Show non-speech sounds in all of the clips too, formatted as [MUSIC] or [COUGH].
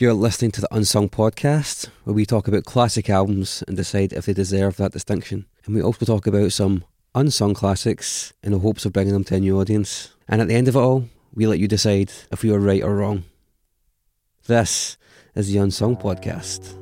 You're listening to the Unsung Podcast, where we talk about classic albums and decide if they deserve that distinction. And we also talk about some unsung classics in the hopes of bringing them to a new audience. And at the end of it all, we let you decide if we were right or wrong. This is the Unsung Podcast.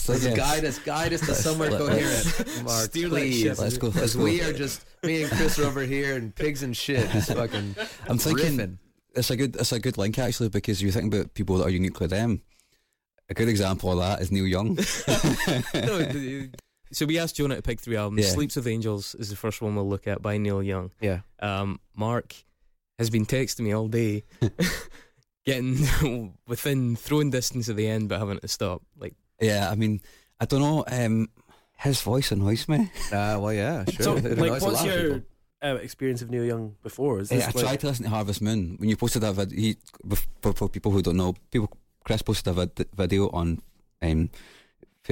Artists. I Let's guess. guide us, guide us to Let's- somewhere let- coherent, Mark. steer that please. ship. Let's go. Because we are just me and Chris are over here and pigs and shit, just [LAUGHS] fucking. I'm thinking riffing. it's a good it's a good link actually because you think about people that are unique uniquely them. A good example of that is Neil Young. [LAUGHS] No, so we asked Jonah to pick three albums. Yeah. Sleeps with Angels is the first one we'll look at by Neil Young. Yeah. Um, Mark has been texting me all day, [LAUGHS] getting within throwing distance at the end, but having to stop. Like, yeah, I mean, I don't know. Um, his voice annoys me. Uh, well, yeah, [LAUGHS] sure. So, It like, a what's lot of your uh, experience of Neil Young before? Is this I like, tried to listen to Harvest Moon when you posted that video. He, for, for people who don't know, people Chris posted a vid- video on um,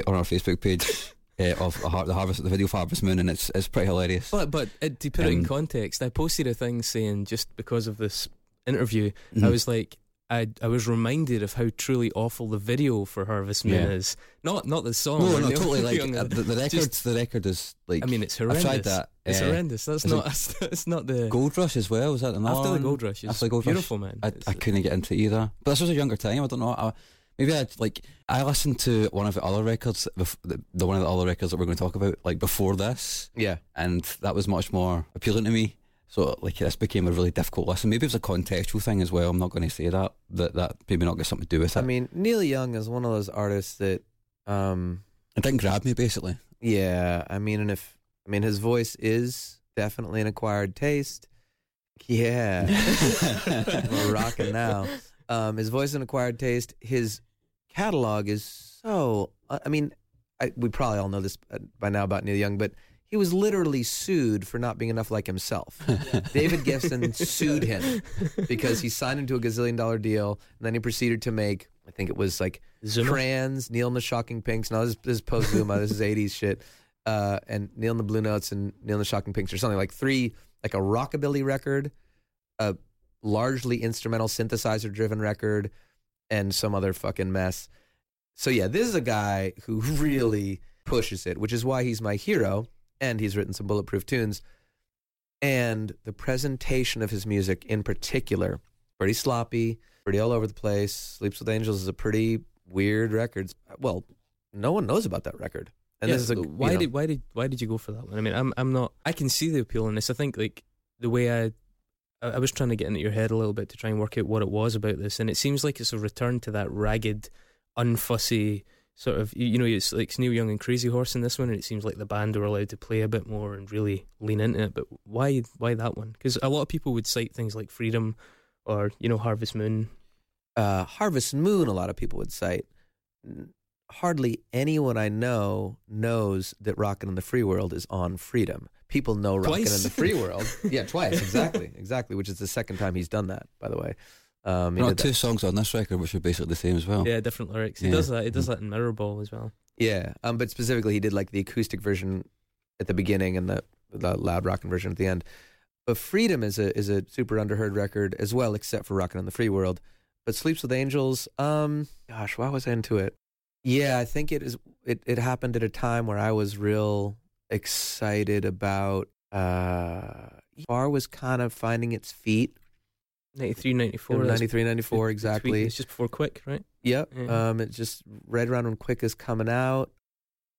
on our Facebook page [LAUGHS] uh, of a har- the harvest the video for Harvest Moon, and it's it's pretty hilarious. but but uh, to put it in Um, context, I posted a thing saying just because of this interview, I Mhm. was like. I, I was reminded of how truly awful the video for Harvest Moon Yeah. is. Not not the song. no, no, totally. [LAUGHS] Like uh, the, the record, just- the record is like. I mean, it's horrendous. I've tried that. It's uh, horrendous. That's is it not. [LAUGHS] It's not the Gold Rush as well. Was that another after the? Gold Rush. After the Gold Rush, beautiful, man. I, I couldn't get into it either. But this was a younger time. I don't know. I, maybe I like I listened to one of the other records, the, the one of the other records that we're going to talk about, like before this, Yeah, and that was much more appealing to me. So like this became a really difficult listen. Maybe it was a contextual thing as well. I'm not going to say that that that maybe not got something to do with it. I mean, Neil Young is one of those artists that, um, it didn't grab me basically. yeah. I mean, and if I mean his voice is definitely an acquired taste. Yeah, [LAUGHS] we're rocking now. Um, his voice is an acquired taste. His catalog is so. I mean, I, we probably all know this uh, by now about Neil Young, but he was literally sued for not being enough like himself. [LAUGHS] David Geffen sued him because he signed into a gazillion dollar deal, and then he proceeded to make. I think it was like Zuma? Crayons, Neil and the Shocking Pinks. No, this, this is post Zuma. this is '80s shit. Uh, and Neil and the Blue Notes and Neil and the Shocking Pinks, or something like three, like a rockabilly record, a largely instrumental synthesizer-driven record, and some other fucking mess. So yeah, this is a guy who [LAUGHS] really pushes it, which is why he's my hero, and he's written some bulletproof tunes. And the presentation of his music, in particular, pretty sloppy, pretty all over the place. Sleeps with Angels is a pretty weird record. Well, no one knows about that record. And Yeah, this is a why know, did why did why did you go for that one? I mean, I'm I'm not. I can see the appeal in this. I think like the way I. I I was trying to get into your head a little bit to try and work out what it was about this, and it seems like it's a return to that ragged, unfussy sort of. You, you know, it's like it's Neil Young and Crazy Horse in this one, and it seems like the band were allowed to play a bit more and really lean into it. But why why that one? Because a lot of people would cite things like Freedom, or you know Harvest Moon. uh, Harvest Moon, a lot of people would cite. Hardly anyone I know knows that Rockin' in the Free World is on Freedom. People know Rockin' in the Free World. [LAUGHS] yeah, twice, exactly, exactly. Which is the second time he's done that, by the way. Um, There are did that- two songs on this record which are basically the same as well. Yeah, different lyrics. He Yeah. does that. He does that in Mirrorball as well. Yeah, um, but specifically, he did like the acoustic version at the beginning and the the loud rockin' version at the end. But Freedom is a is a super underheard record as well, except for Rockin' in the Free World. But Sleeps with Angels, um, gosh, why was I into it? Yeah, I think it is. It it happened at a time where I was real excited about. Uh, Far was kind of finding its feet. 93, 94. 93, 94, between- exactly. It's just before Quick, right? Yep. Yeah. Um, it just right around when Quick is coming out.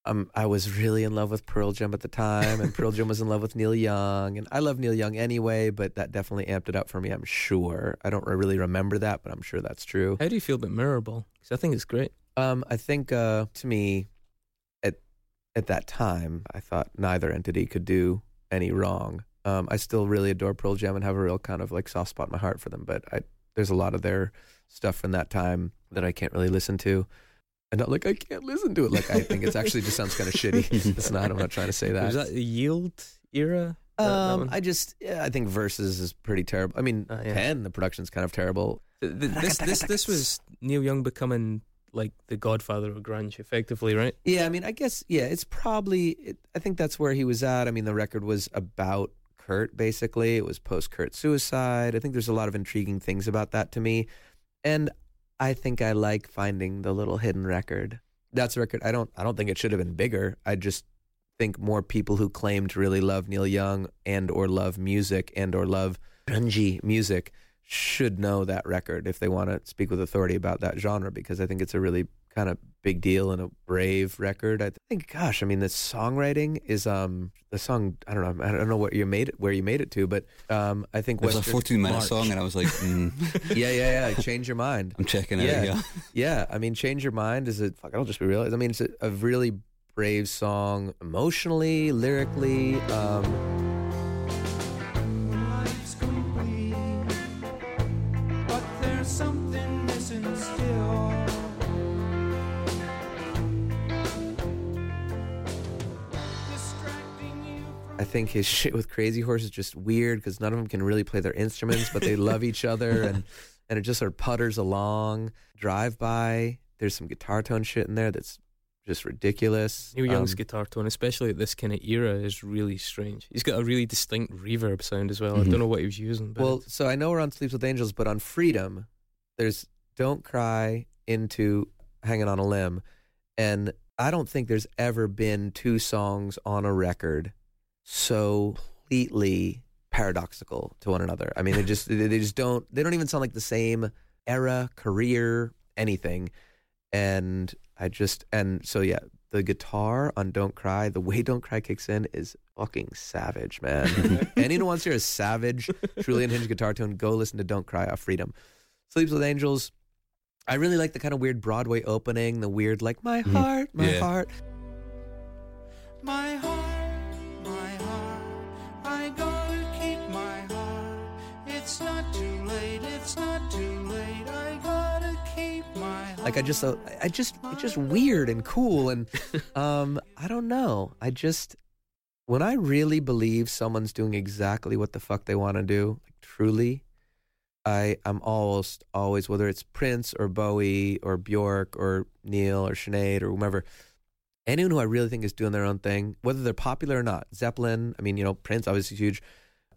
um, I was really in love with Pearl Jam at the time, and Pearl Jam was in love with Neil Young, and I love Neil Young anyway, but that definitely amped it up for me. I'm sure. I don't really remember that, but I'm sure that's true. How do you feel about Mirrorball? Because I think it's great. Um, I think uh, to me, at at that time, I thought neither entity could do any wrong. Um, I still really adore Pearl Jam and have a real kind of like soft spot in my heart for them, but I, there's a lot of their stuff from that time that I can't really listen to. And not like I can't listen to it. Like I think it's actually just sounds kind of shitty. [LAUGHS] It's not. I'm not trying to say that. Was that the Yield era? That- that um, one? I just yeah, I think Versus is pretty terrible. I mean, Uh, yeah. Ten the production's kind of terrible. Th- th- this this this was Neil Young becoming like the godfather of grunge, effectively, right? Yeah, I mean, I guess yeah, it's probably. It, I think that's where he was at. I mean, the record was about Kurt basically. It was post Kurt suicide. I think there's a lot of intriguing things about that to me, and I think I like finding the little hidden record. That's a record. I don't. I don't think it should have been bigger. I just think more people who claim to really love Neil Young and or love music and or love grungy music should know that record if they want to speak with authority about that genre because I think it's a really kind of big deal and a brave record. I think, gosh, I mean, the songwriting is um the song. I don't know. I don't know what you made it where you made it to, but um I think It was a Western- 14 minute March. song, and I was like, mm, [LAUGHS] yeah, yeah, yeah. Change your mind. I'm checking Yeah. out. Yeah. Yeah, I mean, change your mind is a fuck. I'll just be real. I mean, it's a, a really brave song, emotionally, lyrically. Um, think his [LAUGHS] shit with Crazy Horse is just weird because none of them can really play their instruments, but they [LAUGHS] love each other, and [LAUGHS] and it just sort of putters along. Drive by. There's some guitar tone shit in there that's just ridiculous. Neil Young's Um, guitar tone, especially at this kind of era, is really strange. He's got a really distinct reverb sound as well. I Mhm. don't know what he was using. But Well, so I know we're on Sleeps with Angels, but on Freedom, there's Don't Cry into Hanging on a Limb. And I don't think there's ever been two songs on a record so completely paradoxical to one another. I mean, they just they they just don't they don't even sound like the same era, career, anything. And I just and so yeah, the guitar on Don't Cry, the way Don't Cry kicks in is fucking savage, man. [LAUGHS] Anyone who wants to hear a savage, truly unhinged guitar tone, go listen to Don't Cry off Freedom. Sleeps with Angels. I really like the kind of weird Broadway opening, the weird like my Mhm. heart, my Yeah. heart. my heart, Like I just, uh, I just, it's just weird and cool, and [LAUGHS] um, I don't know. I just, when I really believe someone's doing exactly what the fuck they want to do, like truly, I, I'm almost always whether it's Prince or Bowie or Bjork or Neil or Sinead or whomever, anyone who I really think is doing their own thing, whether they're popular or not. Zeppelin, I mean, you know, Prince obviously huge.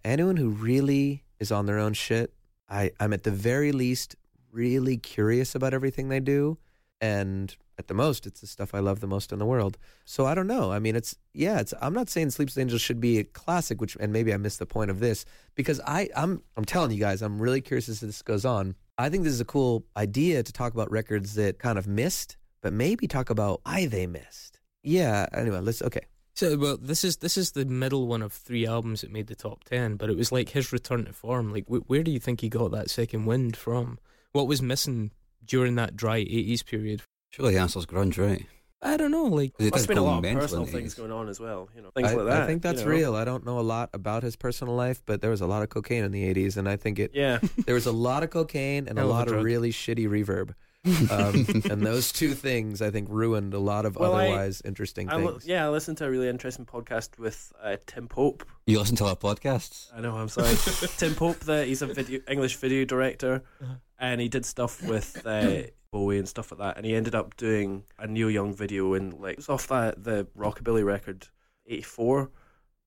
Anyone who really is on their own shit, I, I'm at the very least really curious about everything they do. And at the most, it's the stuff I love the most in the world. So I don't know. I mean, it's yeah. It's I'm not saying Sleeps Angels should be a classic, which and maybe I missed the point of this because I I'm I'm telling you guys, I'm really curious as this goes on. I think this is a cool idea to talk about records that kind of missed, but maybe talk about why they missed. Yeah. Anyway, let's okay. So, well, this is this is the middle one of three albums that made the top ten, but it was like his return to form. Like, wh- where do you think he got that second wind from? What was missing during that dry '80s period? Surely the answer's grunge, right? I don't know. Like, it Must been a go lot of personal things going on as well. You know, things I, like that. I think that's you know? real. I don't know a lot about his personal life, but there was a lot of cocaine in the 80s, and I think it Yeah, [LAUGHS] there was a lot of cocaine and a a lot of drug. really shitty reverb. Um, [LAUGHS] and those two things, I think, ruined a lot of Well, I- otherwise interesting I li- things. yeah. I listened to a really interesting podcast with uh, Tim Pope. You listen to our podcasts? I know. I'm sorry, [LAUGHS] Tim Pope. The, he's a video English video director, Uh-huh. and he did stuff with uh, Bowie and stuff like that. And he ended up doing a Neil Young video and like it was off that the Rockabilly record, '84,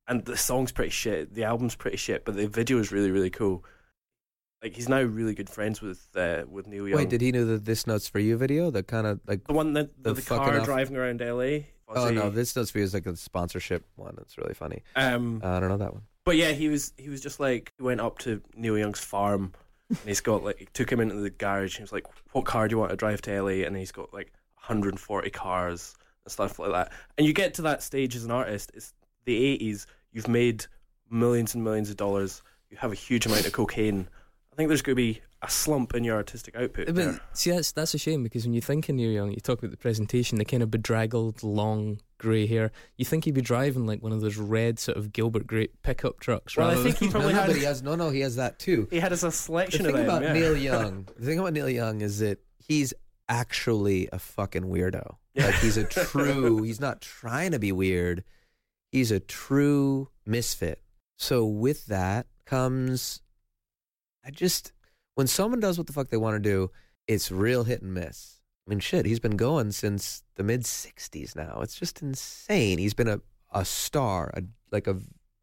and the song's pretty shit. The album's pretty shit, but the video is really really cool. Like he's now really good friends with uh, with Neil Young. Wait, did he know the "This Notes for You" video? The kind of like the one that the the, the car off- driving around LA? oh no, "This Notes for You" is like a sponsorship one. It's really funny. um, Uh, I don't know that one. But yeah, he was he was just like he went up to Neil Young's farm and he's got like he took him into the garage and he was like, What car do you want to drive to LA? And he's got like 140 cars and stuff like that. And you get to that stage as an artist. It's the '80s. You've made millions and millions of dollars. You have a huge amount of cocaine. I think there's going to be a slump in your artistic output. But there. see, that's that's a shame because when you think of Neil Young, you talk about the presentation, the kind of bedraggled, long grey hair. You think he'd be driving like one of those red sort of Gilbert Grape pickup trucks. Right? Well, I think he probably no, no, but he has no, no. He has that too. He had us a The selection thing of them. about yeah. Neil [LAUGHS] Young, the thing about Neil Young is that he's actually a fucking weirdo. Yeah. Like he's a true. [LAUGHS] he's not trying to be weird. He's a true misfit. So with that comes, I just when someone does what the fuck they want to do, it's real hit and miss. I mean, shit, he's been going since the mid '60s now. It's just insane. He's been a a star, a like a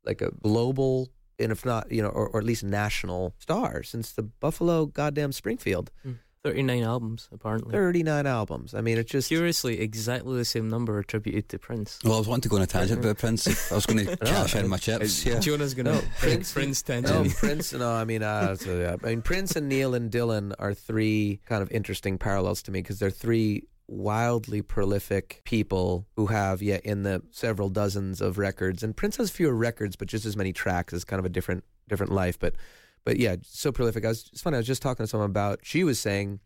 like a global, and if not, you know, or, or at least national star since the Buffalo goddamn Springfield. Hmm. 39 albums, apparently. 39 albums. I mean, it's just Curiously, exactly the same number attributed to Prince. Well, I was wanting to go on a tangent about Prince. I was going [LAUGHS] to [LAUGHS] cash in my chips. Yeah. Jonah's going to No, Prince, Prince- Prince No, tangent. Prince. No, I mean, uh, so, yeah. I mean, Prince and Neil and Dylan are three kind of interesting parallels to me because they're three wildly prolific people who have, yeah, in the several dozens of records. And Prince has fewer records, but just as many tracks. is kind of a different, different life. But, but yeah, so prolific. I was. It's funny. I was just talking to someone about. She was saying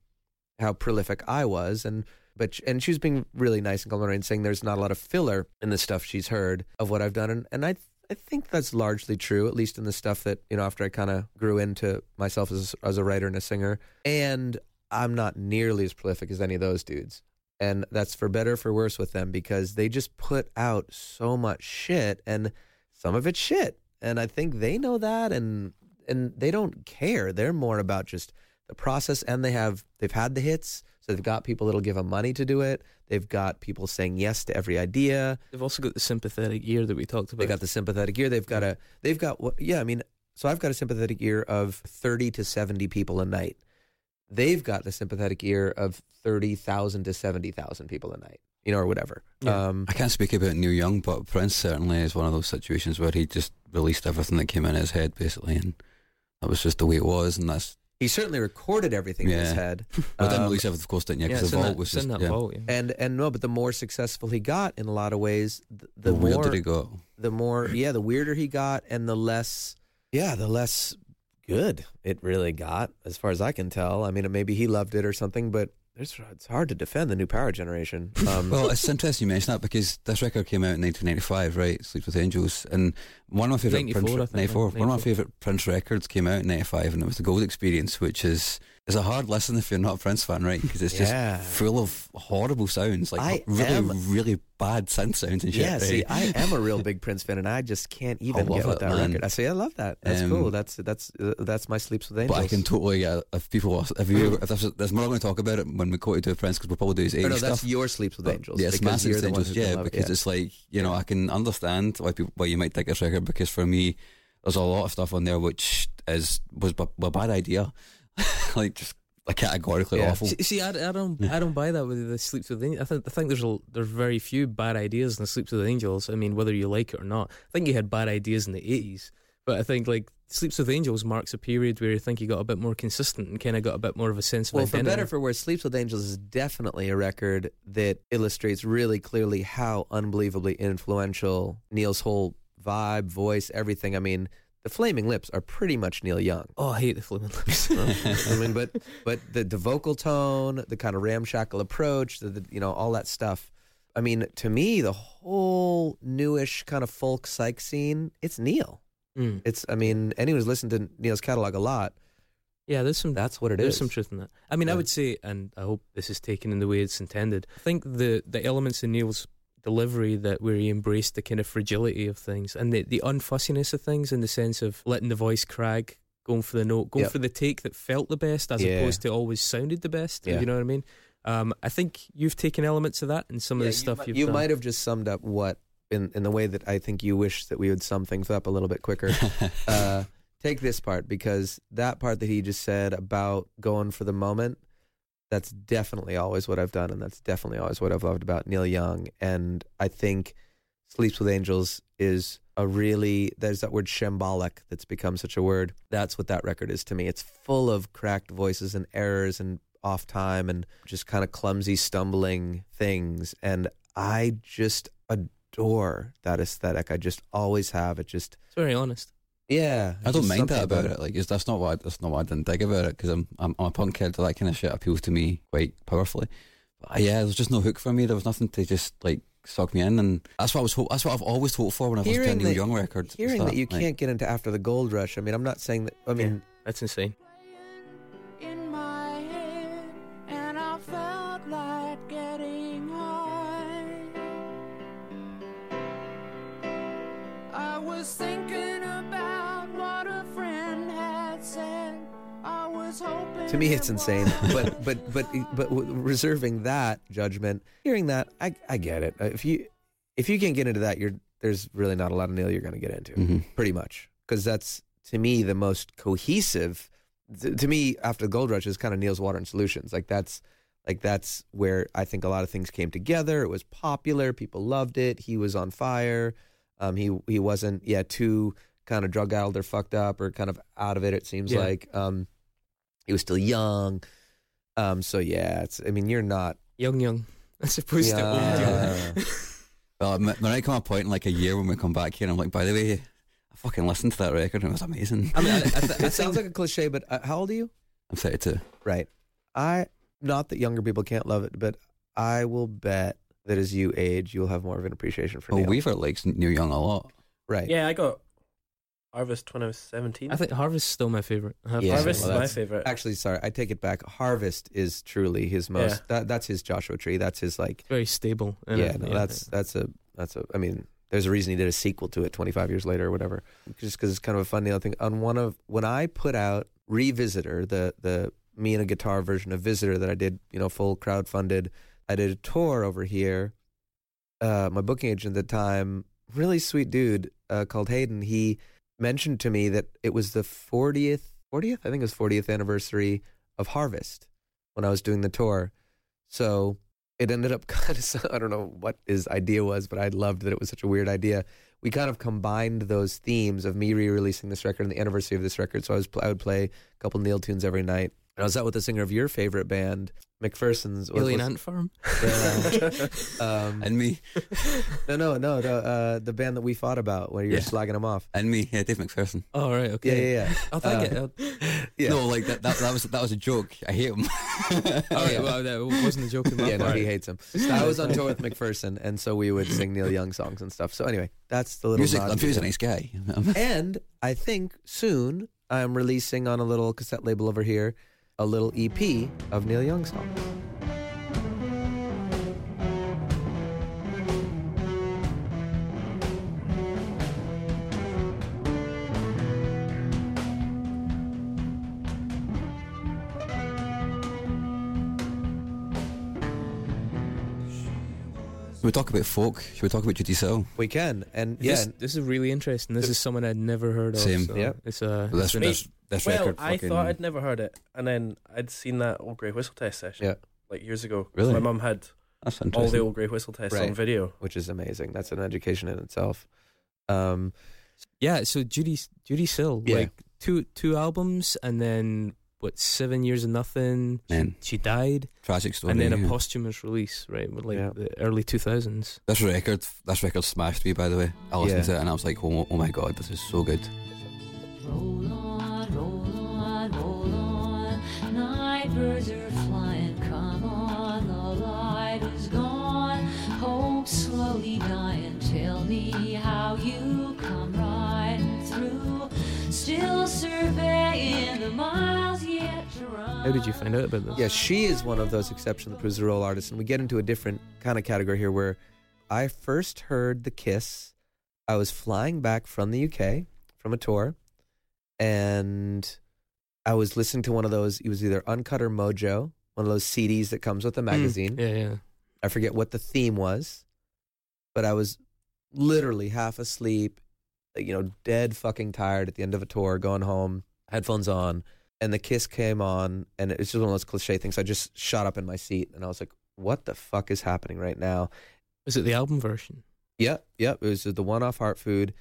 how prolific I was, and but and she was being really nice and complimentary and saying there's not a lot of filler in the stuff she's heard of what I've done, and and I I think that's largely true, at least in the stuff that you know after I kind of grew into myself as as a writer and a singer, and I'm not nearly as prolific as any of those dudes. And that's for better or for worse with them because they just put out so much shit and some of it's shit. And I think they know that and and they don't care. They're more about just the process and they have they've had the hits so they've got people that'll give them money to do it they've got people saying yes to every idea They've also got the sympathetic ear that we talked about. they got the sympathetic ear they've got a they've got what yeah i mean so i've got a sympathetic ear of 30 to 70 people a night they've got the sympathetic ear of 30,000 to 70,000 people a night you know or whatever Yeah. um I can't speak about Neil Young, but Prince certainly is one of those situations where he just released everything that came in his head, basically, and that was just the way it was, and that's. he certainly recorded everything in his head [LAUGHS] I didn't Um, release everything, of course, didn't you? yeah, Because it's the vault that, was just in that yeah. vault. Yeah. and and no but the more successful he got in a lot of ways th- the, The, more weirder he got. the more yeah the weirder he got and the less yeah the less good it really got as far as i can tell i mean maybe he loved it or something but it's, it's hard to defend the new power generation. [LAUGHS] Um, Well, it's interesting you mention that because this record came out in 1995, right? Sleep with Angels, and one of my favorite 94, Prince, I think, 94, one of my favorite Prince records came out in 95, and it was the Gold Experience, which is is a hard listen if you're not a Prince fan, right? Because it's just Yeah. full of horrible sounds, like I really, am- really bad synth sounds and shit. yeah see i am a real [LAUGHS] big prince fan and i just can't even get with it, that man. record i say i love that that's Um, cool that's that's uh, that's my sleeps with angels But I can totally get if people are- if you [CLEARS THROAT] if there's, there's more I'm going to talk about it when we go to do Prince because we'll probably do his or 80s no that's stuff. your sleeps with But, angels Yeah, it's because the angels. Yeah, gonna it, because it's like you know I can understand why people why you might take this record because for me there's a lot of stuff on there which is was b- a bad idea, [LAUGHS] like just like categorically Yeah. awful. See, see I, I don't, I don't buy that with the Sleeps with Angels. I think, I think there's a, there's very few bad ideas in the Sleeps with Angels. I mean, whether you like it or not, I think you had bad ideas in the '80s, but I think like Sleeps with Angels marks a period where you think you got a bit more consistent and kind of got a bit more of a sense of Well, for better for worse, Sleeps with Angels is definitely a record that illustrates really clearly how unbelievably influential Neil's whole vibe, voice, everything. I mean, the Flaming Lips are pretty much Neil Young. oh, I hate the Flaming Lips. [LAUGHS] I mean, but but the the vocal tone, the kind of ramshackle approach, the, the you know all that stuff. I mean, to me, the whole newish kind of folk psych scene, it's Neil. Mm. It's I mean, anyone who's listened to Neil's catalog a lot, Yeah, there's some that's what it There's is. some truth in that. I mean, I would say, and I hope this is taken in the way it's intended. I think the the elements in Neil's delivery that where he embraced the kind of fragility of things and the the unfussiness of things in the sense of letting the voice crag, going for the note, going Yep. for the take that felt the best as Yeah. opposed to always sounded the best. Yeah. You know what I mean? Um, I think you've taken elements of that and some Yeah, of the stuff you, you've you might have just summed up what in in the way that I think you wish that we would sum things up a little bit quicker. [LAUGHS] uh, take this part because that part that he just said about going for the moment that's definitely always what I've done and that's definitely always what I've loved about Neil Young and I think Sleeps with Angels is a really there's that word shambolic that's become such a word that's what that record is to me it's full of cracked voices and errors and off time and just kind of clumsy stumbling things and I just adore that aesthetic. I just always have. It just It's very honest. Yeah. I don't mind that about it. Like, it's, that's not what I, that's not what I didn't dig about it because I'm, I'm I'm a punk kid. So that kind of shit appeals to me quite powerfully. But uh, yeah, there's just no hook for me. There was nothing to just like suck me in, and that's what I was. Hope, that's what I've always hoped for when I was listened to a Hearing Neil that- Young record. Hearing that you like, can't get into after the gold rush. I mean, I'm not saying that. I mean, That's insane. in my to me, it's insane. [LAUGHS] but but but but reserving that judgment, hearing that, I I get it. Uh, If you if you can't get into that, you're there's really not a lot of Neil you're going to get into. Mhm. pretty much because that's to me the most cohesive th- to me after the gold rush is kind of neil's water and solutions like that's like that's where i think a lot of things came together it was popular people loved it he was on fire um he he wasn't yeah too kind of drug addled or fucked up or kind of out of it it seems Yeah. like um he was still young um so yeah it's i mean you're not Young, young. [LAUGHS] As opposed to old, young. Yeah. [LAUGHS] Well, m- there might come a point in like a year when we come back here, and I'm like, by the way, I fucking listened to that record and it was amazing. I mean, I, I, th- [LAUGHS] it sounds like a cliche but uh, how old are you I'm 32. Right. I not that younger people can't love it, but I will bet that as you age, you'll have more of an appreciation for Well, Neil. Weaver likes Neil Young a lot. right. Yeah, I got Harvest when I was 17. I think Harvest's still my favorite. I Yeah. Harvest well, is my favorite. Actually, sorry, I take it back. Harvest is truly his most. Yeah. That, that's his Joshua Tree. That's his like. very stable. isn't Yeah, that's that's a that's a. I mean, there's a reason he did a sequel to it 25 years later or whatever. Just because it's kind of a fun Neil thing. On one of when I put out Revisitor, the the me and a guitar version of Visitor that I did, you know, full crowd funded. I did a tour over here. Uh, my booking agent at the time, really sweet dude uh, called Hayden. He mentioned to me that it was the 40th, 40th, I think it was 40th anniversary of Harvest when I was doing the tour. So it ended up [LAUGHS] kind of, I don't know what his idea was, but I loved that it was such a weird idea. We kind of combined those themes of me re-releasing this record and the anniversary of this record. So I was, I would play a couple Neil tunes every night. And I was out with the singer of your favorite band, McPherson's. what Alien Ant Farm. Yeah. [LAUGHS] um, And me, no, no, no, no uh, the band that we fought about where you're Yeah. slagging them off. and me, yeah, Dave McPherson. Oh right, okay. yeah, yeah. I'll take Uh, it. [LAUGHS] Yeah. No, like that, that, that was that was a joke. I hate him. [LAUGHS] Oh yeah, well, that wasn't a joke. on my yeah, no, he hates him. I was on tour with McPherson, and so we would sing Neil Young songs and stuff. So anyway, that's the little. Music, nod I'm to sure he's a nice guy. And I think soon I'm releasing on a little cassette label over here a little EP of Neil Young songs. Should we talk about folk? Should we talk about Judee Sill? We can, and yeah, This, this is really interesting. This is someone I'd never heard of. Same. So Yeah. It's uh, This, it's been- this, this well, record. I fucking- thought I'd never heard it, and then I'd seen that old grey whistle test session. Yeah. like years ago. 'Cause Really? my mum had That's all interesting. the old grey whistle tests Right. on video. which is amazing. That's an education in itself. Um, yeah. So Judee Judee Sill, Yeah. like two two albums, and then what seven years of nothing. She, Man. she died, Tragic story. and then a yeah. posthumous release, right? With like Yeah. the early two thousands. This record, this record smashed me. By the way, I listened Yeah. to it and I was like, oh, oh my god, this is so good. Roll on, birds are flying. Come on, the light is gone. Hope slowly dying. Tell me how you come riding through. Still surveying the miles yet to run. How did you find out about this? Yeah, she is one of those exception that proves artists. And we get into a different kind of category here where I first heard The Kiss. I was flying back from the UK from a tour, and I was listening to one of those. It was either Uncut or Mojo, one of those CDs that comes with the magazine. Mm, yeah, yeah. I forget what the theme was, but I was literally half asleep, you know, dead fucking tired at the end of a tour, going home, headphones on, and the kiss came on, and it's just one of those cliche things. I just shot up in my seat, and I was like, "What the fuck is happening right now?" Was it the album version? Yep, yep. It was the one off Heart Food.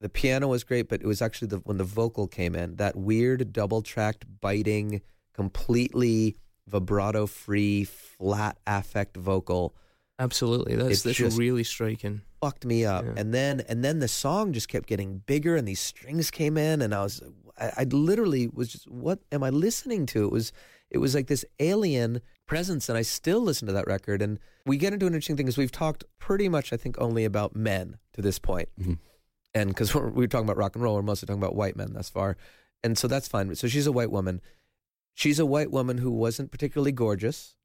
The piano was great, but it was actually the when the vocal came in, that weird double tracked, biting, completely vibrato free, flat affect vocal Absolutely, that's that's just- really striking. fucked me up. Yeah. And then and then the song just kept getting bigger, and these strings came in, and I was I, I literally was just what am I listening to? It was it was like this alien presence, and I still listen to that record. And we get into an interesting thing because we've talked pretty much, I think, only about men to this point, Mhm. And because [LAUGHS] we're, we're talking about rock and roll, we're mostly talking about white men thus far, and so that's fine. So she's a white woman. She's a white woman who wasn't particularly gorgeous,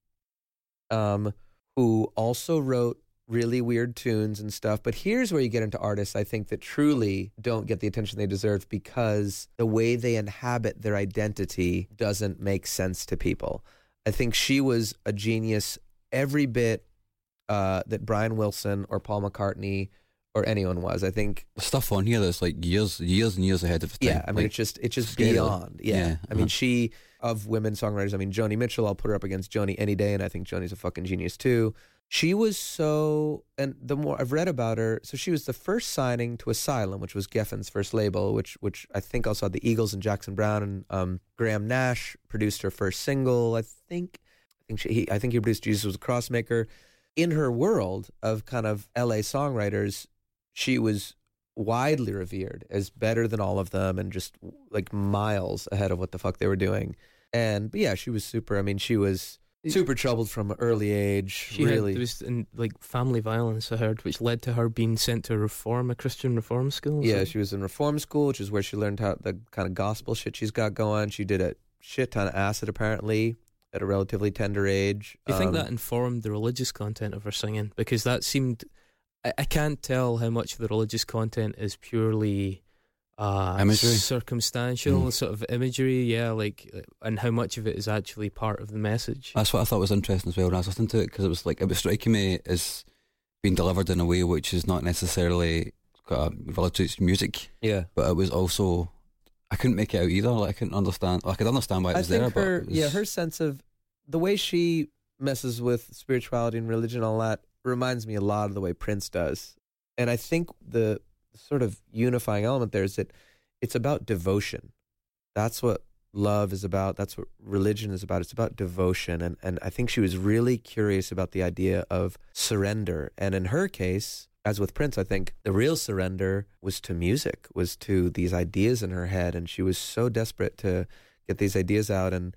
um, who also wrote really weird tunes and stuff. But here's where you get into artists I think that truly don't get the attention they deserve because the way they inhabit their identity doesn't make sense to people. I think she was a genius every bit uh, that Brian Wilson or Paul McCartney or anyone was. I think stuff on here that's like years, years and years ahead of its time. yeah, I mean, Like, it's just it's just scary. beyond. Yeah, Yeah, I mean, uh-huh. she of women songwriters. I mean, Joni Mitchell. I'll put her up against Joni any day, and I think Joni's a fucking genius too. She was so, and the more I've read about her, so she was the first signing to Asylum, which was Geffen's first label, which which I think also had the Eagles and Jackson Browne and um, Graham Nash produced her first single. I think, I think she, he, I think he produced Jesus was a Crossmaker. In her world of kind of L.A. songwriters, she was widely revered as better than all of them and just like miles ahead of what the fuck they were doing. And but yeah, she was super. I mean, she was super troubled from an early age. She really, had there was in, like family violence. I heard, which led to her being sent to a reform, a Christian reform school. yeah, she was in reform school, which is where she learned how the kind of gospel shit she's got going. She did a shit ton of acid apparently at a relatively tender age. Do you think Um, that informed the religious content of her singing? Because that seemed, I, I can't tell how much of the religious content is purely uh, Imagery? circumstantial, Mm. sort of imagery, yeah, like, and how much of it is actually part of the message. Uh, That's what I thought was interesting as well when I was listening to it because it was like it was striking me as being delivered in a way which is not necessarily got a religious music, Yeah, but it was also I couldn't make it out either. Like I couldn't understand. Like, I could understand why it I was think there, her but was, yeah her sense of the way she messes with spirituality and religion and all that reminds me a lot of the way Prince does. And I think the sort of unifying element there is that it's about devotion. That's what love is about. That's what religion is about. It's about devotion. And, and I think she was really curious about the idea of surrender. And in her case, as with Prince, I think the real surrender was to music, was to these ideas in her head. And she was so desperate to get these ideas out. And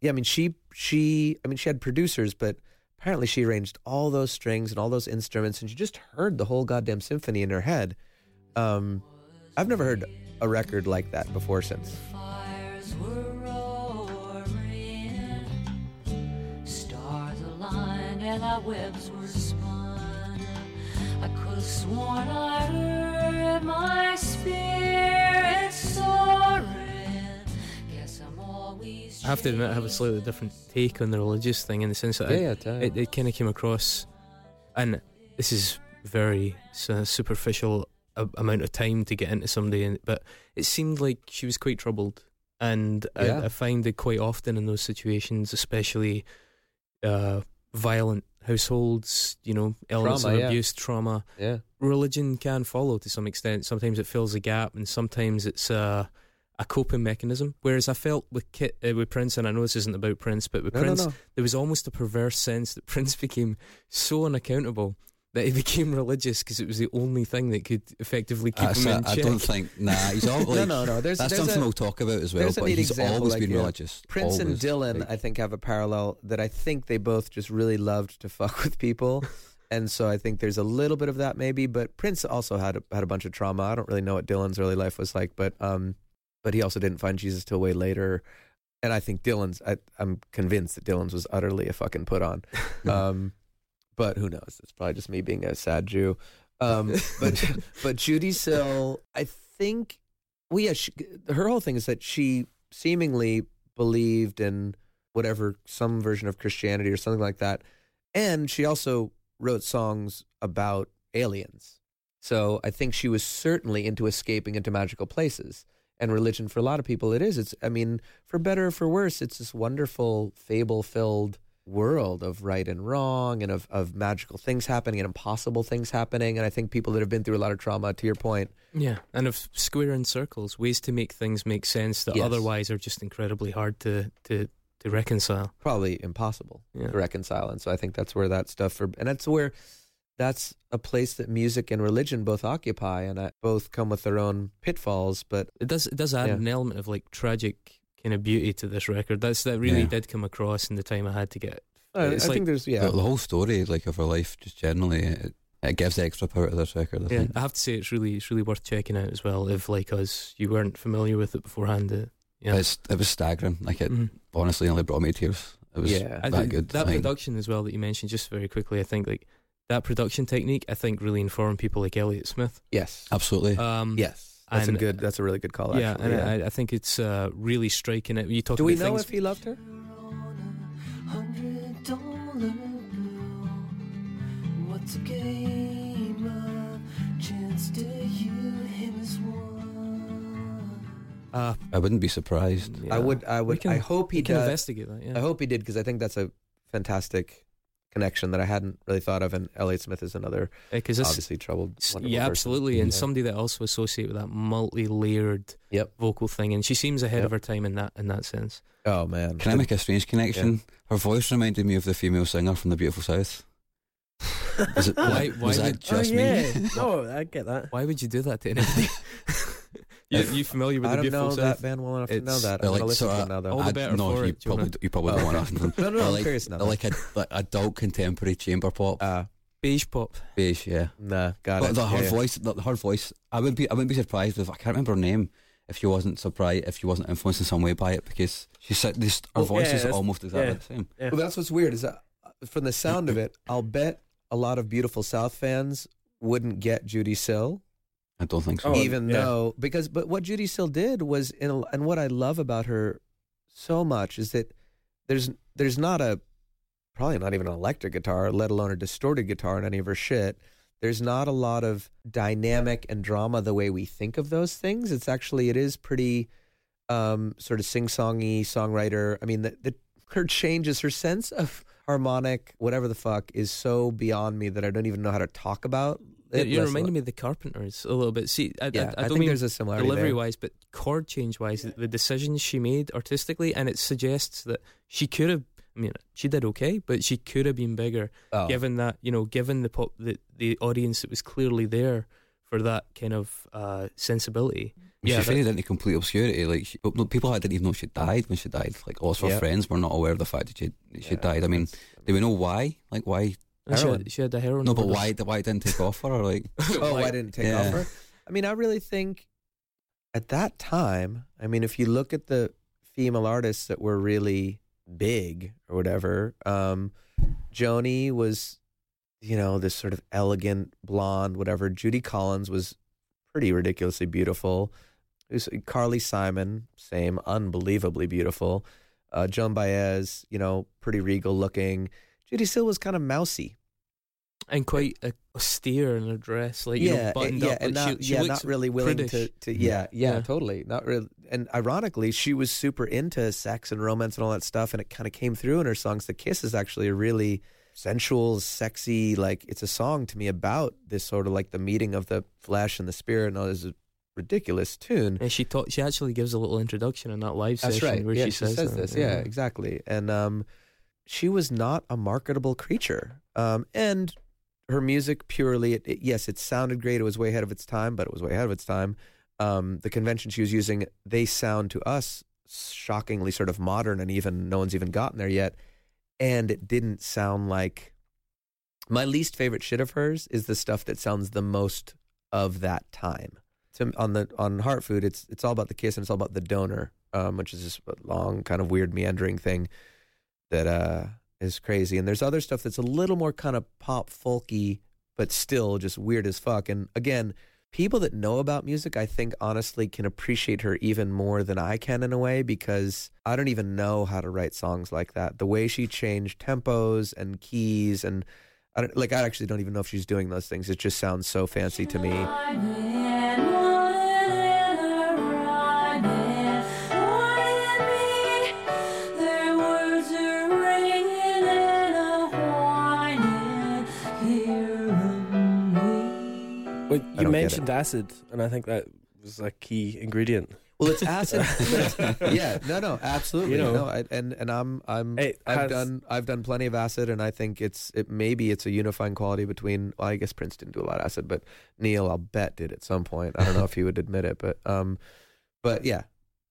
yeah, I mean, she, she, I mean, she had producers, but apparently she arranged all those strings and all those instruments and she just heard the whole goddamn symphony in her head. Um, I've never heard a record like that before since. Webs were spun. I could have sworn I heard my spirit soaring. Guess I'm always. I have to admit, I have a slightly different take on the religious thing in the sense that I- yeah, tell it, it kind of came across, and this is very uh, superficial a, amount of time to get into somebody, and, but it seemed like she was quite troubled, and Yeah. I, I find it quite often in those situations, especially uh, violent households, you know, elements Trauma, of yeah. abuse, trauma. yeah. Religion can follow to some extent. Sometimes it fills a gap, and sometimes it's a a coping mechanism. Whereas I felt with Kit, uh, with Prince, and I know this isn't about Prince, but with No, no, Prince, no. there was almost a perverse sense that Prince [LAUGHS] became so unaccountable that he [LAUGHS] became religious because it was the only thing that could effectively keep That's him a- in I check. don't think. Nah, he's [LAUGHS] all like. no, no, no. There's, That's there's something a, we'll talk about as well. But he's example, always like, been yeah. religious. Prince and Dylan, like- I think, have a parallel that I think they both just really loved to fuck with people. And so I think there's a little bit of that maybe, but Prince also had a, had a bunch of trauma. I don't really know what Dylan's early life was like, but um, but he also didn't find Jesus till way later. And I think Dylan's, I, I'm convinced that Dylan's was utterly a fucking put on. [LAUGHS] Um, but who knows? It's probably just me being a sad Jew. Um, but [LAUGHS] but Judee Sill, I think, well, yeah, she, her whole thing is that she seemingly believed in whatever some version of Christianity or something like that, and she also wrote songs about aliens. So I think she was certainly into escaping into magical places. And religion, for a lot of people, it is. It's, I mean, for better or for worse, it's this wonderful, fable filled world of right and wrong and of, of magical things happening and impossible things happening. And I think people that have been through a lot of trauma, to your point, Yeah, and of square in circles, ways to make things make sense that Yes. otherwise are just incredibly hard to to to reconcile. probably impossible Yeah. to reconcile. And so I think that's where that stuff for, and that's where that's a place that music and religion both occupy, and uh, both come with their own pitfalls. But It does it does add Yeah. an element of like tragic kind of beauty to this record. That's that really Yeah. did come across in the time I had to get. I, I It's think there's yeah, The, the whole story, like of her life, just generally, it, it gives extra power to this record. I Yeah, think. I have to say it's really it's really worth checking out as well. If like us, you weren't familiar with it beforehand. Uh, yeah, It's, it was staggering. Like it Mhm. honestly only brought me tears. It was Yeah. I that think good. that I think. production as well that you mentioned just very quickly. I think like that production technique. I think really informed people like Elliott Smith. yes, Absolutely. Um, yes, that's and- a good, that's a really good call. yeah, actually, and I, I think it's uh, really striking. It. You talk Do we know things, if he loved her? Hundred dollar bill. What's a game of chance to you him as one? Uh, I wouldn't be surprised. yeah. I would, I would, can- I hope he we can does. investigate that. Yeah. I hope he did because I think that's a fantastic connection that I hadn't really thought of. And Elliott Smith is another because this obviously troubled. Yeah, person. absolutely. And Yeah. somebody that I also associate with that multi-layered Yep. vocal thing, and she seems ahead Yep. of her time in that in that sense. Oh man, Can I make a strange connection? Her voice reminded me of the female singer from The Beautiful South. [LAUGHS] Was it? Why- why was that would- just oh, me? yeah. no, I get that. Why would you do that to anybody? [LAUGHS] you, you familiar with I the don't beautiful know South? that band well enough to know It's- that. They're I'm like gonna listen sort to of- it now though. All the I- better no, for you it, do you probably wanna- you probably don't want to listen [LAUGHS] to them. No, no, They're I'm like, curious now. they're like a like adult contemporary chamber pop. uh, Beige pop. Beige, yeah. nah, got But it. the, her Yeah, yeah. voice, the, her voice, I wouldn't be, I wouldn't be surprised if I can't remember her name if she wasn't surprised, if she wasn't influenced in some way by it, because she said this. Her Well, voice yeah, is that's- almost exactly yeah. the same. Yeah. Well, that's what's weird is that uh, from the sound of it, I'll bet a lot of beautiful South fans wouldn't get Judee Sill, I don't think so. Oh, even yeah. though because but what Judee Sill did was in a, and what I love about her so much is that there's there's not a probably not even an electric guitar, let alone a distorted guitar in any of her shit. There's not a lot of dynamic and drama the way we think of those things. It's actually it is pretty um, sort of sing-songy songwriter. I mean, the, the her changes, her sense of harmonic, whatever the fuck, is so beyond me that I don't even know how to talk about. It, You're reminding me of the Carpenters a little bit. See, I, Yeah, I, I, I don't think mean there's a similarity there. delivery wise, but chord change wise, the decisions she made artistically, and it suggests that she could have. I mean, she did okay, but she could have been bigger, Oh. given that you know, given the pop, the the audience that was clearly there for that kind of uh, sensibility. she Yeah, that- faded into complete obscurity. Like she, no, people didn't even know she died when she died. Like of her Yeah. friends were not aware of the fact that she she Yeah, died. I mean, do we know why? Like why? And she, had, she had a heroin. No, but why? Why it didn't take off for her? Like [LAUGHS] oh, why didn't it take Yeah. off her? I mean, I really think at that time, I mean, if you look at the female artists that were really big or whatever, um, Joni was, you know, this sort of elegant blonde, whatever. Judy Collins was pretty ridiculously beautiful. There's Carly Simon, same, unbelievably beautiful. Uh, Joan Baez, you know, pretty regal looking. Judee Sill was kind of mousy. and quite austere in her dress, like you know, yeah, buttoned yeah, up. and like not, she, she yeah, not really willing to, to yeah, yeah, Yeah. totally, not really. And ironically, she was super into sex and romance and all that stuff, and it kind of came through in her songs. The Kiss is actually a really sensual, sexy, like it's a song to me about this sort of like the meeting of the flesh and the spirit. And all this a ridiculous tune. And she taught. She actually gives a little introduction in that live That's session right. where yeah, she says, that. this. Yeah, exactly. And um, she was not a marketable creature. Um, and her music purely, it, it- yes, it sounded great. It was way ahead of its time, but it was way ahead of its time. Um, the convention she was using, they sound to us shockingly sort of modern, and even no one's even gotten there yet. And it didn't sound like my least favorite shit of hers is the stuff that sounds the most of that time. To, on the on Heart Food, it's it's all about the kiss and it's all about the donor, um, which is a long, kind of weird, meandering thing that uh, is crazy. And there's other stuff that's a little more kind of pop folky, but still just weird as fuck. And again, people that know about music, I think honestly can appreciate her even more than I can in a way because I don't even know how to write songs like that. The way she changed tempos and keys and I don't, like I actually don't even know if she's doing those things. It just sounds so fancy to me. Mentioned acid, and I think that was a key ingredient. Well, it's acid. [LAUGHS] yeah, no, no, absolutely. You know. no, I, and and I'm I'm It I've has- done I've done plenty of acid, and I think it's it maybe it's a unifying quality between. Well, I guess Prince didn't do a lot of acid, but Neil, I'll bet, did at some point. I don't know if he would admit it, but um, but yeah,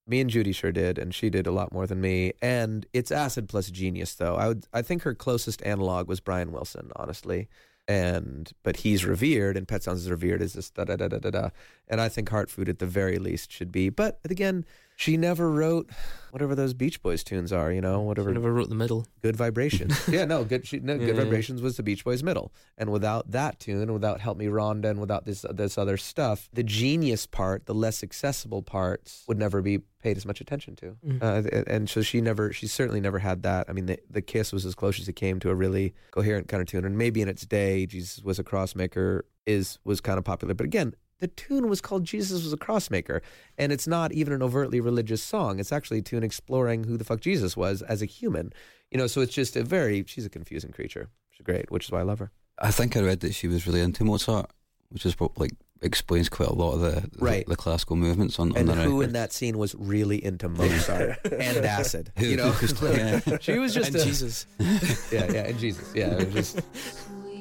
me and Judy sure did, and she did a lot more than me. And it's acid plus genius, though. I would I think her closest analog was Brian Wilson, honestly. And but he's revered, and Pet Sounds is revered as this da da da da da da. And I think Heart Food at the very least should be. But again, she never wrote whatever those Beach Boys tunes are. You know, whatever I never wrote the middle. Good Vibrations. [LAUGHS] yeah, no, good. She, no, Yeah, good yeah. Vibrations was the Beach Boys' middle, and without that tune, without Help Me Rhonda, and without this this other stuff, the genius part, the less accessible parts, would never be paid as much attention to. Mm. Uh, and so she never, she certainly never had that. I mean, the, the Kiss was as close as it came to a really coherent kind of tune, and maybe in its day, Jesus was a crossmaker is was kind of popular, but again. The tune was called Jesus was a crossmaker, and it's not even an overtly religious song. It's actually a tune exploring who the fuck Jesus was as a human. You know, so it's just a very, she's a confusing creature. She's great, which is why I love her. I think I read that she was really into Mozart, which is what like explains quite a lot of the Right. the, the classical movements on, on the right And the who in that scene was really into Mozart [LAUGHS] and acid? Who- You know, yeah. [LAUGHS] she was just and a, Jesus. [LAUGHS] Yeah, yeah, and Jesus. Yeah, it was just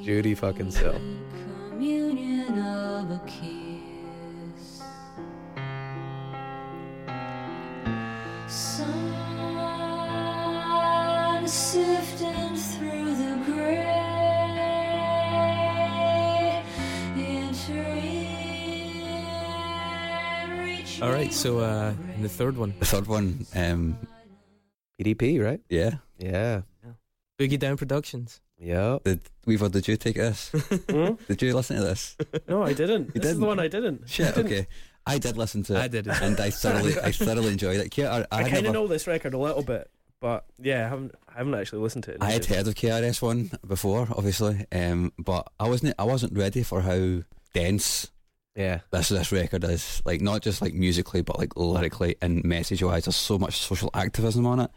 Judee fucking Sill. Communion of a kiss. Sifting through the gray All right, so uh, in the third one, The third one, um, BDP, right? yeah. Yeah. Boogie Down Productions. Yep. Did Weaver? Did you take this? [LAUGHS] Hmm? Did you listen to this? [LAUGHS] No, I didn't. You this is didn't? the one I didn't. Shit. Okay. I did listen to it. I did as and I thoroughly, I thoroughly [LAUGHS] enjoyed it. K- I, I, I, had kind of never- know this record a little bit, but yeah, I haven't I haven't actually listened to it. I had heard of KRS One before, obviously, um, but I wasn't. I wasn't ready for how dense Yeah. this this record is. Like not just like musically, but like lyrically and message wise. There's so much social activism on it.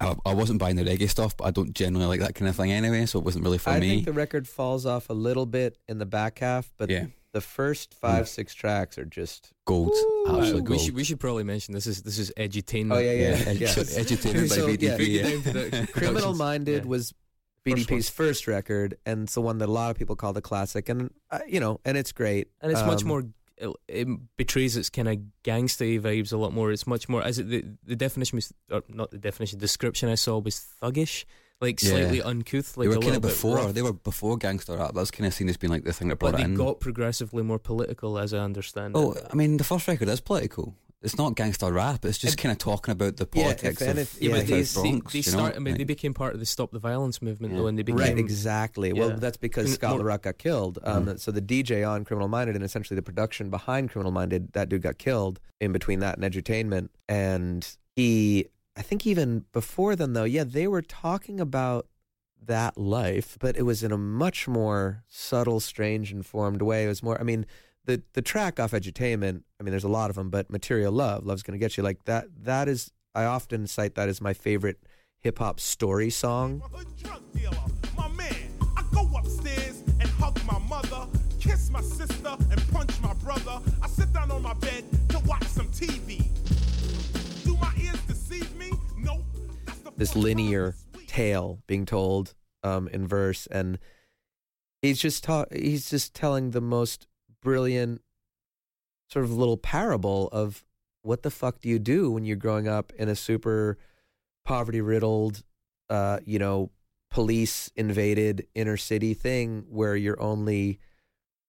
I, I wasn't buying the reggae stuff, but I don't generally like that kind of thing anyway, so it wasn't really for I me. I think the record falls off a little bit in the back half, but yeah, the first five, six tracks are just. gold, Absolutely absolute we should we should probably mention this is this is edutainment. Oh, yeah, yeah. yeah, yeah. edu- edutainment by So, BDP. yeah, yeah. Criminal [LAUGHS] Minded Yeah. was BDP's first record, and it's the one that a lot of people call the classic, and uh, you know, and it's great. and it's much Um, more. It, it betrays its kind of gangsta vibes a lot more. It's much more. As it the the definition was, or not the definition, description I saw was thuggish, like Yeah. slightly uncouth, like they were kind of before. rough. They were before gangster rap. That's kind of seen as being like the thing that but brought they it in. got progressively more political, as I understand. Oh, it. I mean, the first record is political. It's not gangster rap. It's just kind of talking about the politics if of, anyth- yeah, yeah, but the they, they, Bronx. they you know? start. I mean, Like- they became part of the Stop the Violence movement, Yeah. though, and they became Right, exactly. Well, that's because And Scott more- La Rock got killed. Um, So the DJ on Criminal Minded and essentially the production behind Criminal Minded, that dude got killed in between that and Edutainment. And he, I think even before then, though, yeah, they were talking about that life, but it was in a much more subtle, strange, informed way. It was more, I mean, the the track off Edutainment, I mean, there's a lot of them, but Material Love, Love's Gonna Get You, like that, that is, I often cite that as my favorite hip hop story song. Kiss my sister and punch my brother. I sit down on my bed to watch some TV. This linear tale being told um, in verse, and he's just he's just telling the most brilliant sort of little parable of what the fuck do you do when you're growing up in a super poverty riddled, uh, you know, police invaded inner city thing where your only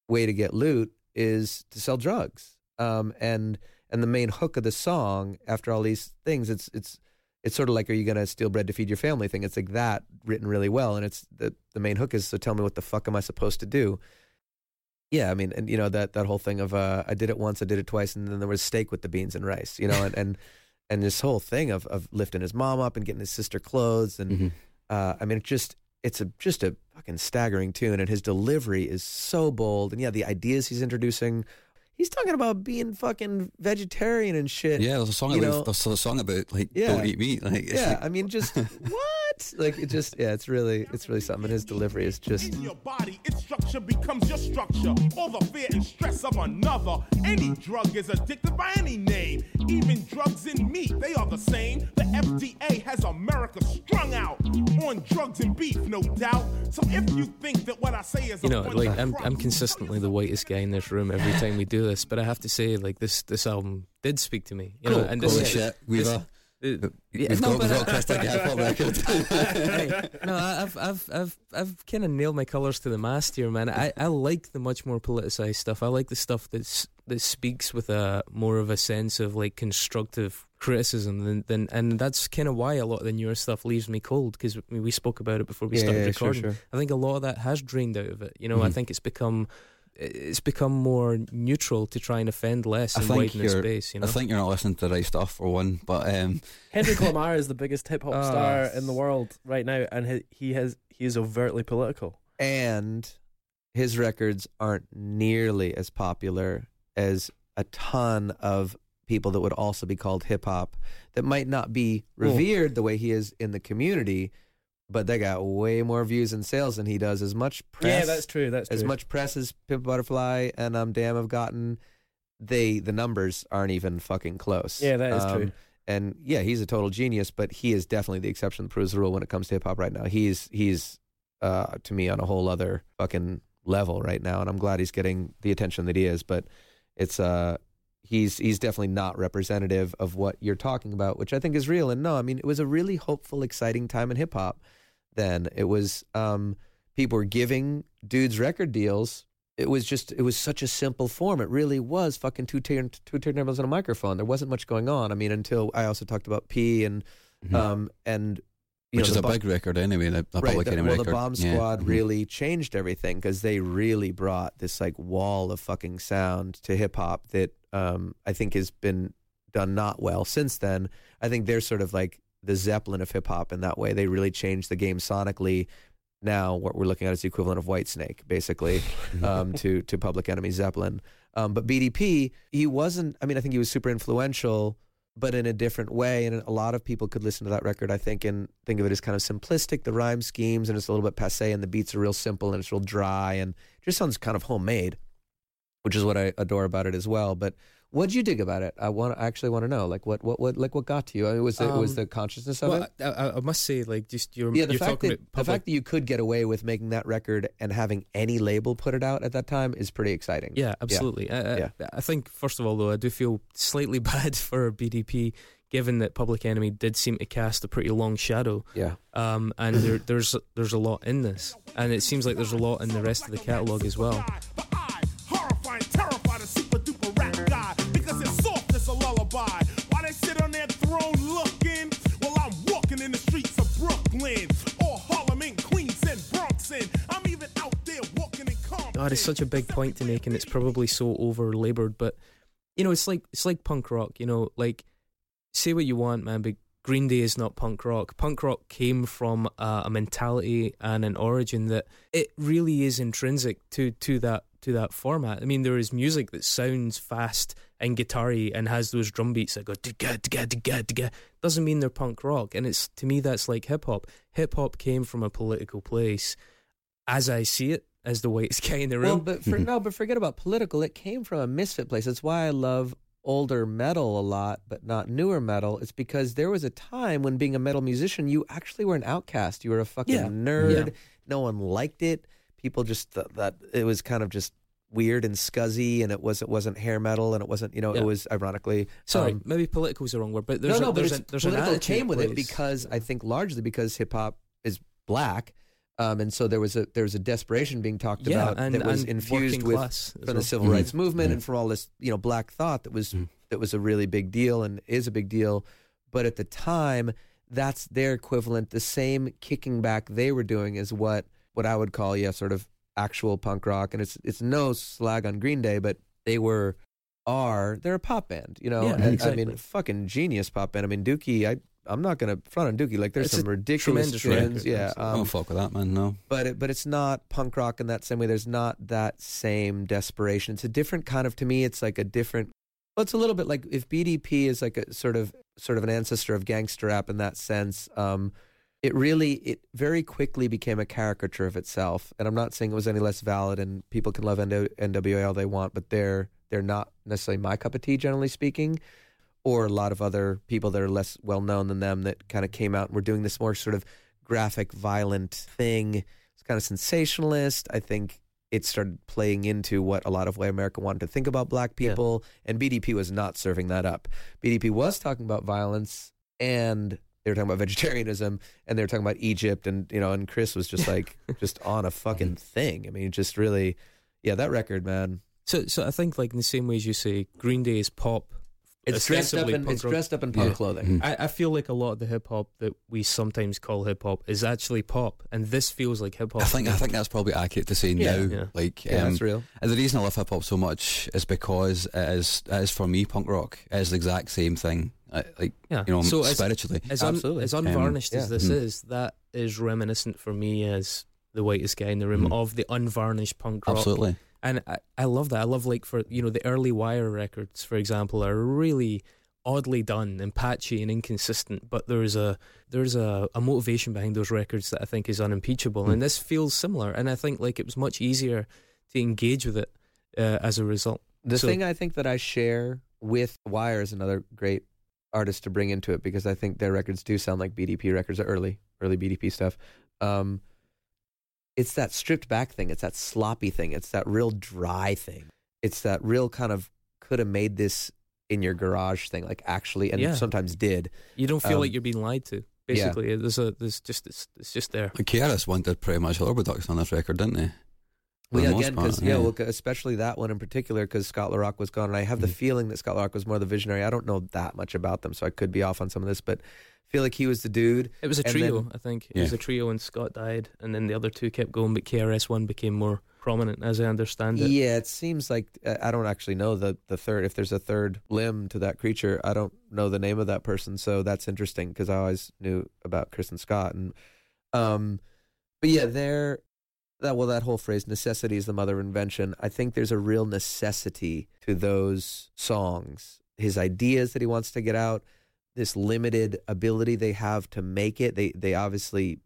way to get loot is to sell drugs. Um, and and the main hook of the song, after all these things, it's it's it's sort of like, are you going to steal bread to feed your family thing? It's like that written really well. And it's the, the main hook is, so tell me what the fuck am I supposed to do? Yeah, I mean, and you know, that, that whole thing of, uh, I did it once, I did it twice, and then there was steak with the beans and rice, you know, and, and, [LAUGHS] and this whole thing of, of lifting his mom up and getting his sister clothes. And, Mhm. uh, I mean, it just, it's a, just a fucking staggering tune. And his delivery is so bold. And yeah, the ideas he's introducing, he's talking about being fucking vegetarian and shit. Yeah, there's a song You about know- there's a song about like Yeah. don't eat meat. Like Yeah, like, I mean, just what? [LAUGHS] what? Like it just yeah, it's really it's really something. And his delivery is just In your body, its structure becomes your structure. All the fear and stress of another. Any drug is addicted by any name. Even drugs in meat, they are the same. The FDA has America strung out on drugs and beef, no doubt. So if you think that what I say is you know, like I'm I'm consistently the whitest guy in this room every time we do this, but I have to say, like this this album did speak to me. You know, Cool, and cool this Holy is- shit, Weaver. uh, yeah, We've no, got, but we've I- got Chris like a hip hop record. Hey, no, I- I've I've I've I've kind of nailed my colours to the mast here, man. I, I like the much more politicized stuff. I like the stuff that's that speaks with a more of a sense of like constructive criticism than, than and that's kind of why a lot of the newer stuff leaves me cold because we, we spoke about it before we yeah, started yeah, recording. sure. I think a lot of that has drained out of it. You know, I Mhm. think it's become it's become more neutral to try and offend less I and widen its you're- space. You know, I think you're not listening to the right stuff for one, but um, [LAUGHS] Kendrick Lamar is the biggest hip hop Ah. star in the world right now, and he, he has he is overtly political. and his records aren't nearly as popular as a ton of people that would also be called hip hop that might not be revered the way he is in the community, but they got way more views and sales than he does. As much press, yeah, that's true. That's as true. much press as Pimp Butterfly and um Damn have gotten, they the numbers aren't even fucking close. Yeah, that is Um, true. And yeah, he's a total genius, but he is definitely the exception that proves the rule when it comes to hip hop right now. He's he's uh to me on a whole other fucking level right now, and I'm glad he's getting the attention that he is. But it's uh he's he's definitely not representative of what you're talking about, which I think is real. And no, I mean it was a really hopeful, exciting time in hip hop. Then it was um people were giving dudes record deals. It was just it was such a simple form. It really was fucking two turn two turntables and a microphone. There wasn't much going on. I mean, until I also talked about P and um and you Mm-hmm. which know, is a bo- big record anyway. The, the right. Public the- Enemy well, record. the Bomb Yeah. Squad Mhm. really changed everything because they really brought this like wall of fucking sound to hip hop that um, I think has been done not well since then. I think they're sort of like the Zeppelin of hip hop in that way. They really changed the game sonically. Now what we're looking at is the equivalent of Whitesnake, basically, [LAUGHS] um, to to Public Enemy Zeppelin. Um, but BDP, he wasn't. I mean, I think he was super influential, but in a different way. And a lot of people could listen to that record, I think, and think of it as kind of simplistic. The rhyme schemes and it's a little bit passe, and the beats are real simple and it's real dry, and just sounds kind of homemade, which is what I adore about it as well. But what'd you dig about it? I want. I actually want to know, like, what, what, what, like, what got to you? I mean, was it was Um, the consciousness of well, it? I, I, must say, like, just you're, Yeah, the you're fact talking that the fact that you could get away with making that record and having any label put it out at that time is pretty exciting. Yeah, absolutely. I, I, Yeah. I think first of all, though, I do feel slightly [LAUGHS] bad for BDP, given that Public Enemy did seem to cast a pretty long shadow, yeah. um, and there, there's there's a lot in this, and it seems like there's a lot in the rest of the catalog as well. Brooklyn, or Harlem Queens and Bronx, and I'm even out there walking in Compton. God, it's such a big point to make, and it's probably so over labored. But you know, it's like it's like punk rock. You know, like say what you want, man, but Green Day is not punk rock. Punk rock came from a mentality and an origin that it really is intrinsic to to that to that format. I mean, there is music that sounds fast and guitar-y and has those drum beats that go digga digga digga digga. Doesn't mean they're punk rock, and it's to me that's like hip hop. Hip hop came from a political place, as I see it, as the whitest [LAUGHS] guy in the room. Well, but for, mm-hmm. no, but forget about political. It came from a misfit place. That's why I love older metal a lot, but not newer metal. It's because there was a time when being a metal musician, you actually were an outcast. You were a fucking Yeah. nerd. Yeah. No one liked it. People just th- that it was kind of just weird and scuzzy, and it was it wasn't hair metal, and it wasn't you know Yeah. it was ironically Sorry, um, maybe political is the wrong word, but there's no, no, a, but there's a, there's political came with it place. because I think largely because hip hop is black, um, and so there was a there was a desperation being talked yeah, about and, that was infused with class as from the well. civil Mhm. rights movement Mhm. and from all this you know black thought that was Mhm. that was a really big deal and is a big deal, but at the time that's their equivalent. The same kicking back they were doing is what what I would call yeah sort of actual punk rock, and it's it's no slag on Green Day, but they were are they're a pop band, you know. Yeah, and, I mean, fucking genius pop band. I mean, Dookie. I I'm not gonna front on Dookie. Like, there's It's some ridiculous tremendous tunes. Yeah, absolutely. I um, don't fuck with that, man. No. but it, but it's not punk rock in that same way. There's not that same desperation. It's a different kind of. To me, it's like a different. Well, it's a little bit like if BDP is like a sort of sort of an ancestor of gangster rap in that sense. Um, it really it very quickly became a caricature of itself. And I'm not saying it was any less valid, and people can love NW NWA all they want, but they're they're not necessarily my cup of tea, generally speaking. Or a lot of other people that are less well known than them that kind of came out and were doing this more sort of graphic, violent thing. It's kind of sensationalist. I think it started playing into what a lot of white America wanted to think about black Yeah. people, and BDP was not serving that up. BDP was talking about violence, and they were talking about vegetarianism, and they were talking about Egypt, and you know, and Chris was just like [LAUGHS] just on a fucking thing. I mean, just really, yeah, that record, man. So, so I think like in the same way as you say, Green Day is pop. It's dressed up in punk it's rock. dressed up in punk Yeah. clothing. I, I feel like a lot of the hip hop that we sometimes call hip hop is actually pop, and this feels like hip hop. I think I think that's probably accurate to say Yeah. now. Yeah. Like, Yeah, um, that's real. and the reason I love hip hop so much is because it is, it is for me punk rock. It is the exact same thing. I, like yeah. you know, so as, spiritually. as, un, as unvarnished Um, as yeah. this Mhm. is, that is reminiscent for me as the whitest guy in the room Mhm. of the unvarnished punk rock. Absolutely. and I, I love that. I love like for you know the early Wire records, for example, are really oddly done and patchy and inconsistent. But there's a there's a, a motivation behind those records that I think is unimpeachable, Mm. and this feels similar. And I think like it was much easier to engage with it uh, as a result. The So- thing I think that I share with Wire is another great artist to bring into it because I think their records do sound like BDP records, or early early BDP stuff. Um, it's that stripped back thing. It's that sloppy thing. It's that real dry thing. It's that real kind of could have made this in your garage thing, like actually, and Yeah. sometimes did. You don't feel Um, like you're being lied to. yeah. Basically, there's a there's just it's, it's just there. Like KRS One did pretty much all the production on this record, didn't they? Well, For yeah, again, because part, yeah, well, 'cause especially that one in particular, because Scott La Rock was gone, and I have the Mhm. feeling that Scott La Rock was more the visionary. I don't know that much about them, so I could be off on some of this, but I feel like he was the dude. It was a trio, then- I think. It was a trio, and Scott died, and then the other two kept going, but KRS One became more prominent, as I understand it. Yeah, it seems like uh, I don't actually know the the third. If there's a third limb to that creature, I don't know the name of that person. So that's interesting because I always knew about Chris and Scott, and um, but yeah, there. That well, that whole phrase "necessity is the mother of invention." I think there's a real necessity to those songs. His ideas that he wants to get out, this limited ability they have to make it. They they obviously,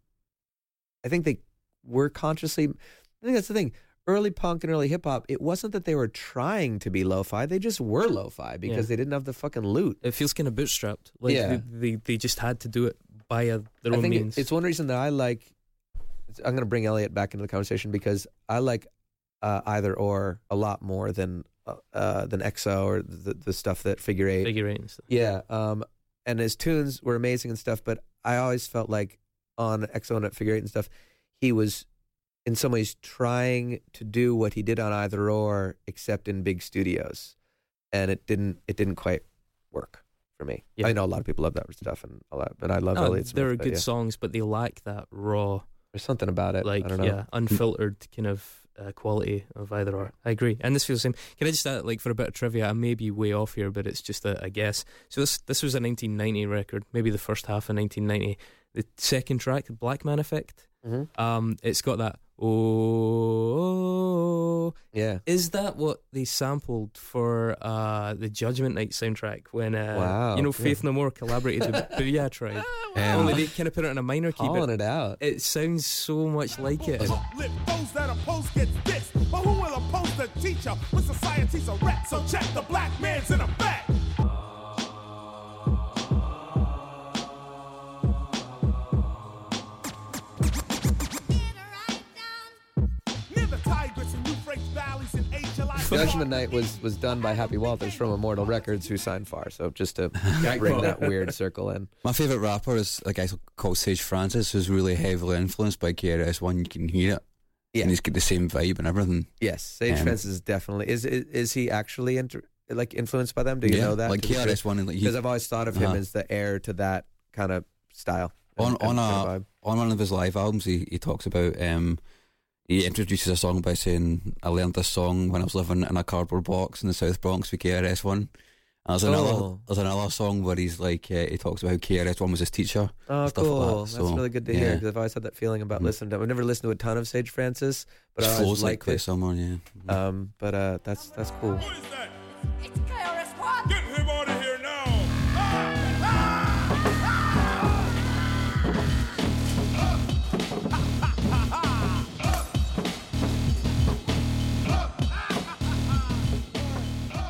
I think they were consciously. I think that's the thing early punk and early hip hop, it wasn't that they were trying to be lo-fi; they just were lo-fi because Yeah. they didn't have the fucking loot. It feels kind of bootstrapped. Like Yeah. they, they they just had to do it by uh, their I own think means. it's one reason that I like. I'm going to bring Elliott back into the conversation because I like uh, either or a lot more than uh, uh, than XO or the the stuff that Figure Eight. figure eight and stuff. Yeah, um, and his tunes were amazing and stuff, but I always felt like on XO and at Figure Eight and stuff, he was in some ways trying to do what he did on Either Or, except in big studios, and it didn't. It didn't quite work for me. Yeah. I know a lot of people love that stuff, and a lot, and I love No, Elliott Smith. there are but good yeah. songs, but they lack that raw, There's something about it. like I don't know. yeah, unfiltered kind of uh, quality of either or. I agree, and this feels the same. Can I just add, like for a bit of trivia? I may be way off here, but it's just a, a guess. So this this was a 1990 record, maybe the first half of 1990. The second track, the Black Man Effect. Mhm. Um, it's got that oh. Yeah. Is that what they sampled for uh, the Judgment Night soundtrack when uh, Wow. you know Faith No More collaborated with [LAUGHS] Boo-Yaa T.R.I.B.E.? Um, Only they kind of put it in a minor key, Calling but it out. it sounds so much like it. Those that oppose get dissed. But who will oppose the teacher when society's a wreck? So check the black man's in effect. Near Judgment Night was was done by Happy Walters from Immortal Records, who signed Far. So just to bring that weird circle in. My favourite rapper is a guy called Sage Francis, who's really heavily influenced by KRS One. You can hear it. Yeah. And he's got the same vibe and everything. Yes, Sage Um, Francis is definitely is is, is he actually inter, like influenced by them? Do you yeah, know that? Like KRS One, and like Because I've always thought of him Uh-huh. as the heir to that kind of style. on and- and on kind a of on one of his live albums, he, he talks about um, he introduces a song by saying, "I learned this song when I was living in a cardboard box in the South Bronx with KRS One." And there's another Oh. there's another song where he's like uh, he talks about how KRS One was his teacher. Oh, stuff like cool. that, That's so, really good to hear because I've always had that feeling about Mhm. listening to. I've never listened to a ton of Sage Francis, but It I always like liked quite it. summer, yeah. Um, but uh, that's that's cool.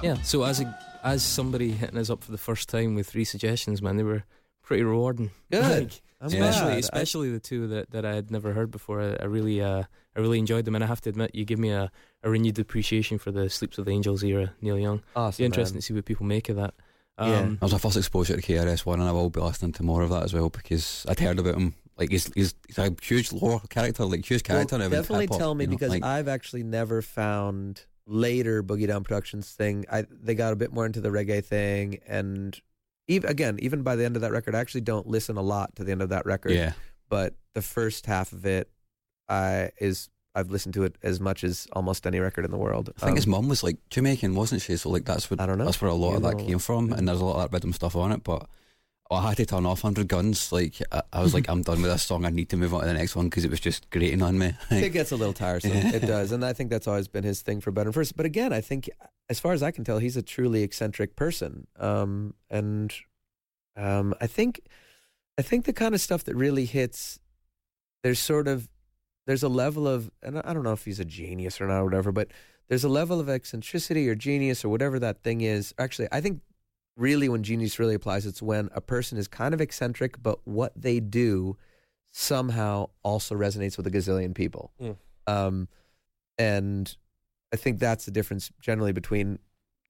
Yeah. So as a as somebody hitting us up for the first time with three suggestions, man, they were pretty rewarding. [LAUGHS] Good. Like, I'm especially glad. I- especially the two that, that I had never heard before. I, I really uh, I really enjoyed them, and I have to admit, you give me a, a renewed appreciation for the Sleeps with Angels era, Neil Young. awesome. Be interesting man. to see what people make of that. Yeah. Um, That was my first exposure to KRS One, and I will be listening to more of that as well because I'd heard about him. Like he's he's, he's a huge lore character, like huge character. Well, in definitely hip-hop, tell me you know, because like, I've actually never found later Boogie Down Productions thing. I they got a bit more into the reggae thing, and even again, even by the end of that record, I actually don't listen a lot to the end of that record. yeah, But the first half of it, I is I've listened to it as much as almost any record in the world. I think Um, his mum was like Jamaican, wasn't she? So like that's what I don't know. that's where a lot You of that know. came from, and there's a lot of that rhythm stuff on it. But I had to turn off Hundred Guns. Like I, I was like, [LAUGHS] I'm done with this song. I need to move on to the next one because it was just grating on me. [LAUGHS] it gets a little tiresome. It does, [LAUGHS] and I think that's always been his thing for better and first. But again, I think, as far as I can tell, he's a truly eccentric person. Um, and um, I think, I think the kind of stuff that really hits, there's sort of, there's a level of, and I don't know if he's a genius or not or whatever, but there's a level of eccentricity or genius or whatever that thing is. Actually, I think really when genius really applies, it's when a person is kind of eccentric, but what they do somehow also resonates with a gazillion people. Mm. Um, and I think that's the difference generally between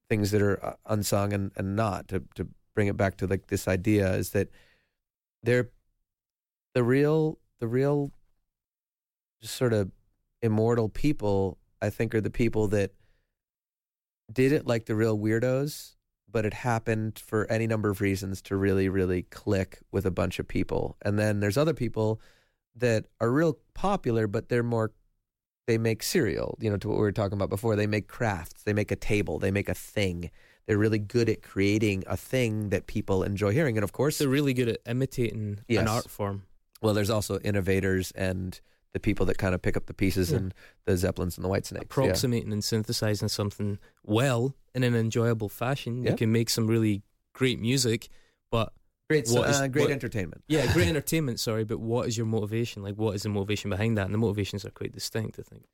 things that are uh, unsung and, and not. To to bring it back to like this idea is that they're the real the real just sort of immortal people. I think are the people that did it like the real weirdos, but it happened for any number of reasons to really really click with a bunch of people. And then there's other people that are real popular, but they're more they make cereal, you know, to what we were talking about before. They make crafts, they make a table, they make a thing. They're really good at creating a thing that people enjoy hearing. And of course, they're really good at imitating Yes. an art form. well, there's also innovators and the people that kind of pick up the pieces Yeah. and the Zeppelins and the White Snakes. Yeah. approximating and synthesizing something well in an enjoyable fashion. Yeah. You can make some really great music, but Great, What is- uh, great what- entertainment. yeah, great [LAUGHS] entertainment. Sorry, but what is your motivation? Like, what is the motivation behind that? And the motivations are quite distinct. I think.